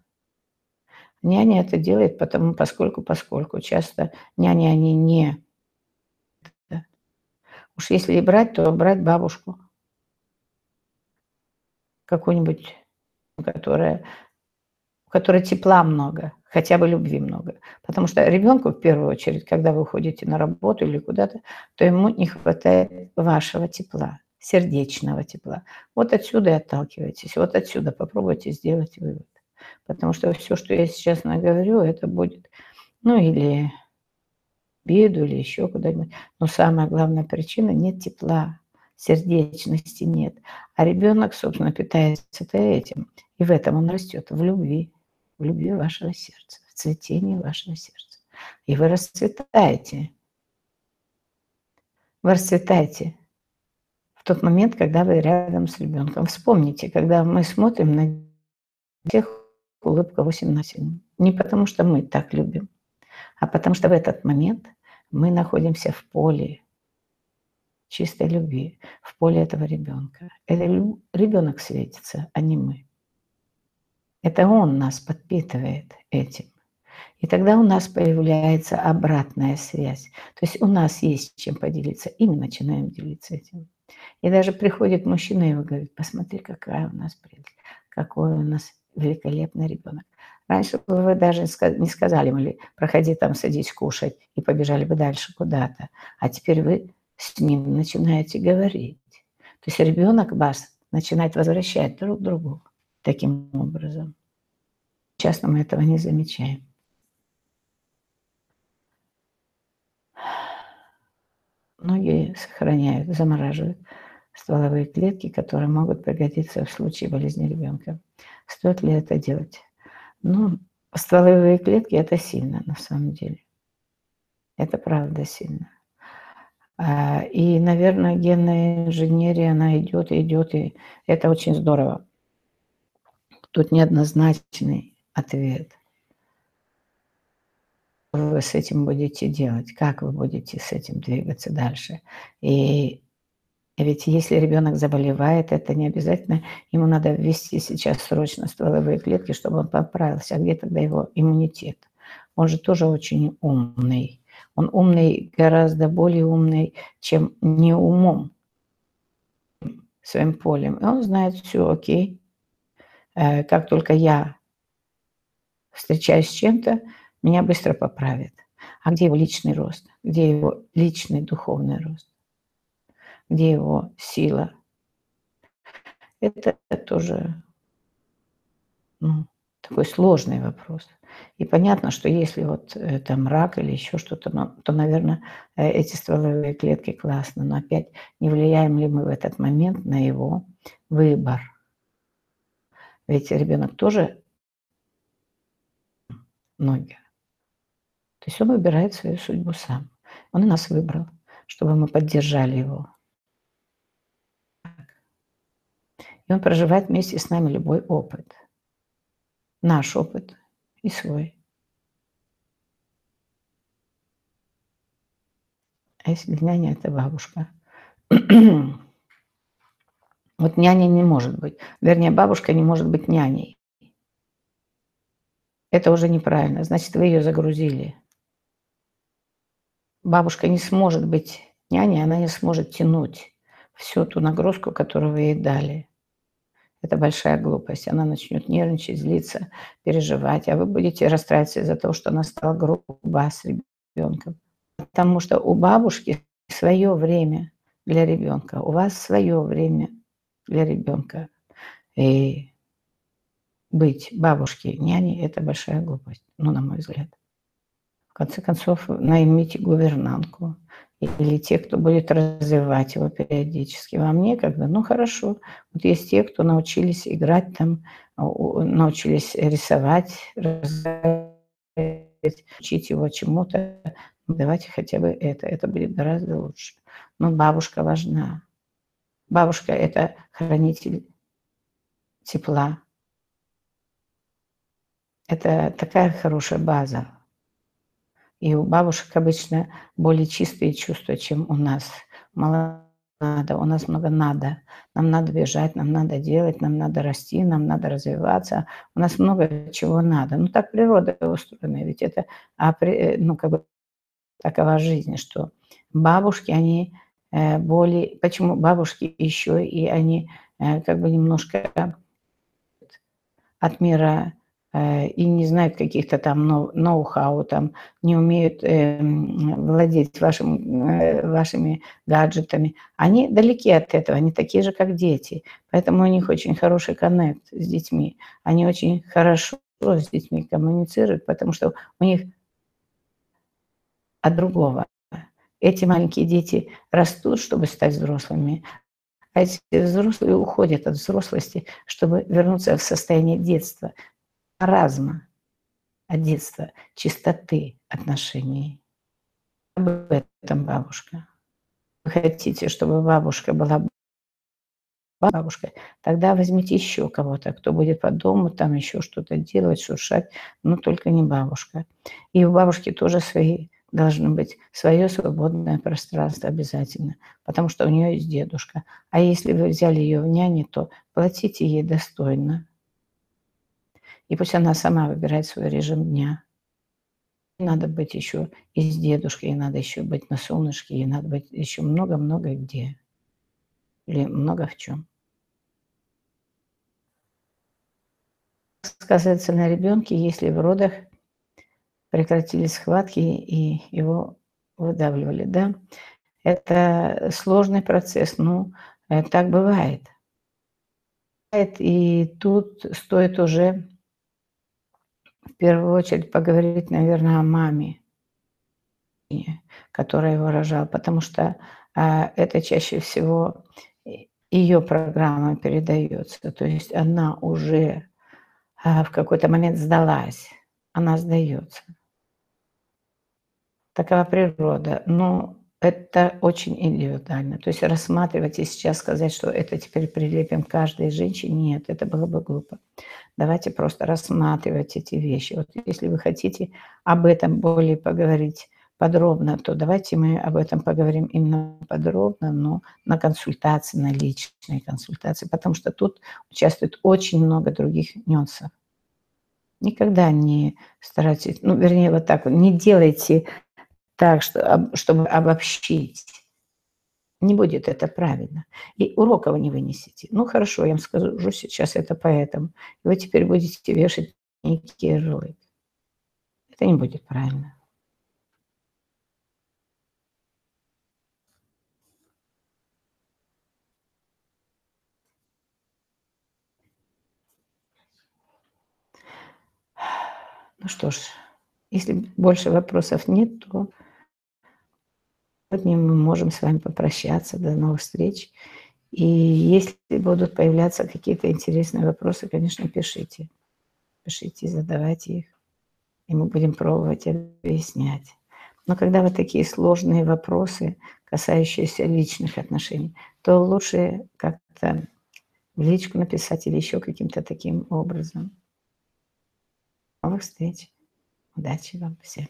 Няня это делает потому, поскольку, поскольку часто няни, они не... Уж если и брать, то брать бабушку. Какую-нибудь, которая, у которой тепла много, хотя бы любви много. Потому что ребенку, в первую очередь, когда вы уходите на работу или куда-то, то ему не хватает вашего тепла, сердечного тепла. Вот отсюда и отталкивайтесь, вот отсюда попробуйте сделать вывод. Потому что все, что я сейчас наговорю, это будет, ну, или беду, или еще куда-нибудь. Но самая главная причина – нет тепла, сердечности нет. А ребенок, собственно, питается этим. И в этом он растет, в любви, в любви вашего сердца, в цветении вашего сердца. И вы расцветаете. Вы расцветаете в тот момент, когда вы рядом с ребенком. Вспомните, когда мы смотрим на тех улыбка 8 на 7. Не потому, что мы так любим, а потому что в этот момент мы находимся в поле чистой любви, в поле этого ребенка. Это ребенок светится, а не мы. Это он нас подпитывает этим. И тогда у нас появляется обратная связь. То есть у нас есть чем поделиться, и мы начинаем делиться этим. И даже приходит мужчина и говорит, посмотри, какая у нас прелесть, какой у нас великолепный ребенок. Раньше бы вы даже не сказали мне, проходи там, садись, кушать, и побежали бы дальше куда-то. А теперь вы с ним начинаете говорить. То есть ребенок вас начинает возвращать друг к другу таким образом. Часто мы этого не замечаем. Многие сохраняют, замораживают стволовые клетки, которые могут пригодиться в случае болезни ребенка. Стоит ли это делать? Ну, стволовые клетки – это сильно на самом деле. Это правда сильно. А, и, наверное, генная инженерия, она идет и идет, и это очень здорово. Тут неоднозначный ответ. Вы с этим будете делать? Как вы будете с этим двигаться дальше? И ведь если ребенок заболевает, это не обязательно, ему надо ввести сейчас срочно стволовые клетки, чтобы он поправился. А где тогда его иммунитет? Он же тоже очень умный. Он умный, гораздо более умный, чем не умом, своим полем. И он знает все, окей. Э, как только я встречаюсь с чем-то, меня быстро поправят. А где его личный рост? Где его личный духовный рост? Где его сила. Это тоже ну, такой сложный вопрос. И понятно, что если вот это мрак или еще что-то, то, наверное, э, эти стволовые клетки классно. Но опять, не влияем ли мы в этот момент на его выбор? Ведь ребенок тоже многие. То есть он выбирает свою судьбу сам. Он нас выбрал, чтобы мы поддержали его. И он проживает вместе с нами любой опыт. Наш опыт и свой. А если няни это бабушка? Вот няня не может быть. Вернее, бабушка не может быть няней. Это уже неправильно. Значит, вы ее загрузили. Бабушка не сможет быть няней, она не сможет тянуть всю ту нагрузку, которую вы ей дали. Это большая глупость. Она начнет нервничать, злиться, переживать, а вы будете расстраиваться из-за того, что она стала груба с ребенком. Потому что у бабушки свое время для ребенка, у вас свое время для ребенка. И быть бабушкой, няней – это большая глупость, ну, на мой взгляд. В конце концов, наймите гувернантку или те, кто будет развивать его периодически. Вам некогда? Ну, хорошо. Вот есть те, кто научились играть там, научились рисовать, учить его чему-то. Давайте хотя бы это. Это будет гораздо лучше. Но бабушка важна. Бабушка – это хранитель тепла. Это такая хорошая база. И у бабушек обычно более чистые чувства, чем у нас. Мало надо, у нас много надо. Нам надо бежать, нам надо делать, нам надо расти, нам надо развиваться. У нас много чего надо. Ну, так природа устроена. Ведь это, ну, как бы такова жизнь, что бабушки, они Э, более, почему бабушки еще и они э, как бы немножко от мира э, и не знают каких-то там ноу-хау, там не умеют владеть вашим, вашими гаджетами. Они далеки от этого, они такие же, как дети. Поэтому у них очень хороший коннект с детьми. Они очень хорошо с детьми коммуницируют, потому что у них от другого эти маленькие дети растут, чтобы стать взрослыми, а эти взрослые уходят от взрослости, чтобы вернуться в состояние детства, разма от детства, чистоты отношений. Об этом бабушка. Вы хотите, чтобы бабушка была бабушкой, тогда возьмите еще кого-то, кто будет по дому там еще что-то делать, шуршать, но только не бабушка. И у бабушки тоже свои должно быть свое свободное пространство обязательно, потому что у нее есть дедушка. А если вы взяли ее в няне, то платите ей достойно. И пусть она сама выбирает свой режим дня. Надо быть еще и с дедушкой, и надо еще быть на солнышке, и надо быть еще много-много где. Или много в чем. Сказывается на ребенке, если в родах прекратились схватки и его выдавливали, да. Это сложный процесс, ну, э, так бывает. И тут стоит уже в первую очередь поговорить, наверное, о маме, которая его рожала, потому что а, это чаще всего ее программа передается. То есть она уже а, в какой-то момент сдалась, она сдается такова природа. Но это очень индивидуально. То есть рассматривать и сейчас сказать, что это теперь прилепим каждой женщине, нет, это было бы глупо. Давайте просто рассматривать эти вещи. Вот если вы хотите об этом более поговорить подробно, то давайте мы об этом поговорим именно подробно, но на консультации, на личной консультации, потому что тут участвует очень много других нюансов. Никогда не старайтесь, ну, вернее, вот так не делайте так, что, чтобы обобщить. Не будет это правильно. И урока вы не вынесете. Ну, хорошо, я вам скажу сейчас это поэтому. И вы теперь будете вешать некие ярлык. Это не будет правильно. Ну что ж, если больше вопросов нет, то Сегодня мы можем с вами попрощаться. До новых встреч. И если будут появляться какие-то интересные вопросы, конечно, пишите. Пишите, задавайте их. И мы будем пробовать объяснять. Но когда вот такие сложные вопросы, касающиеся личных отношений, то лучше как-то в личку написать или еще каким-то таким образом. Новых встреч. Удачи вам всем.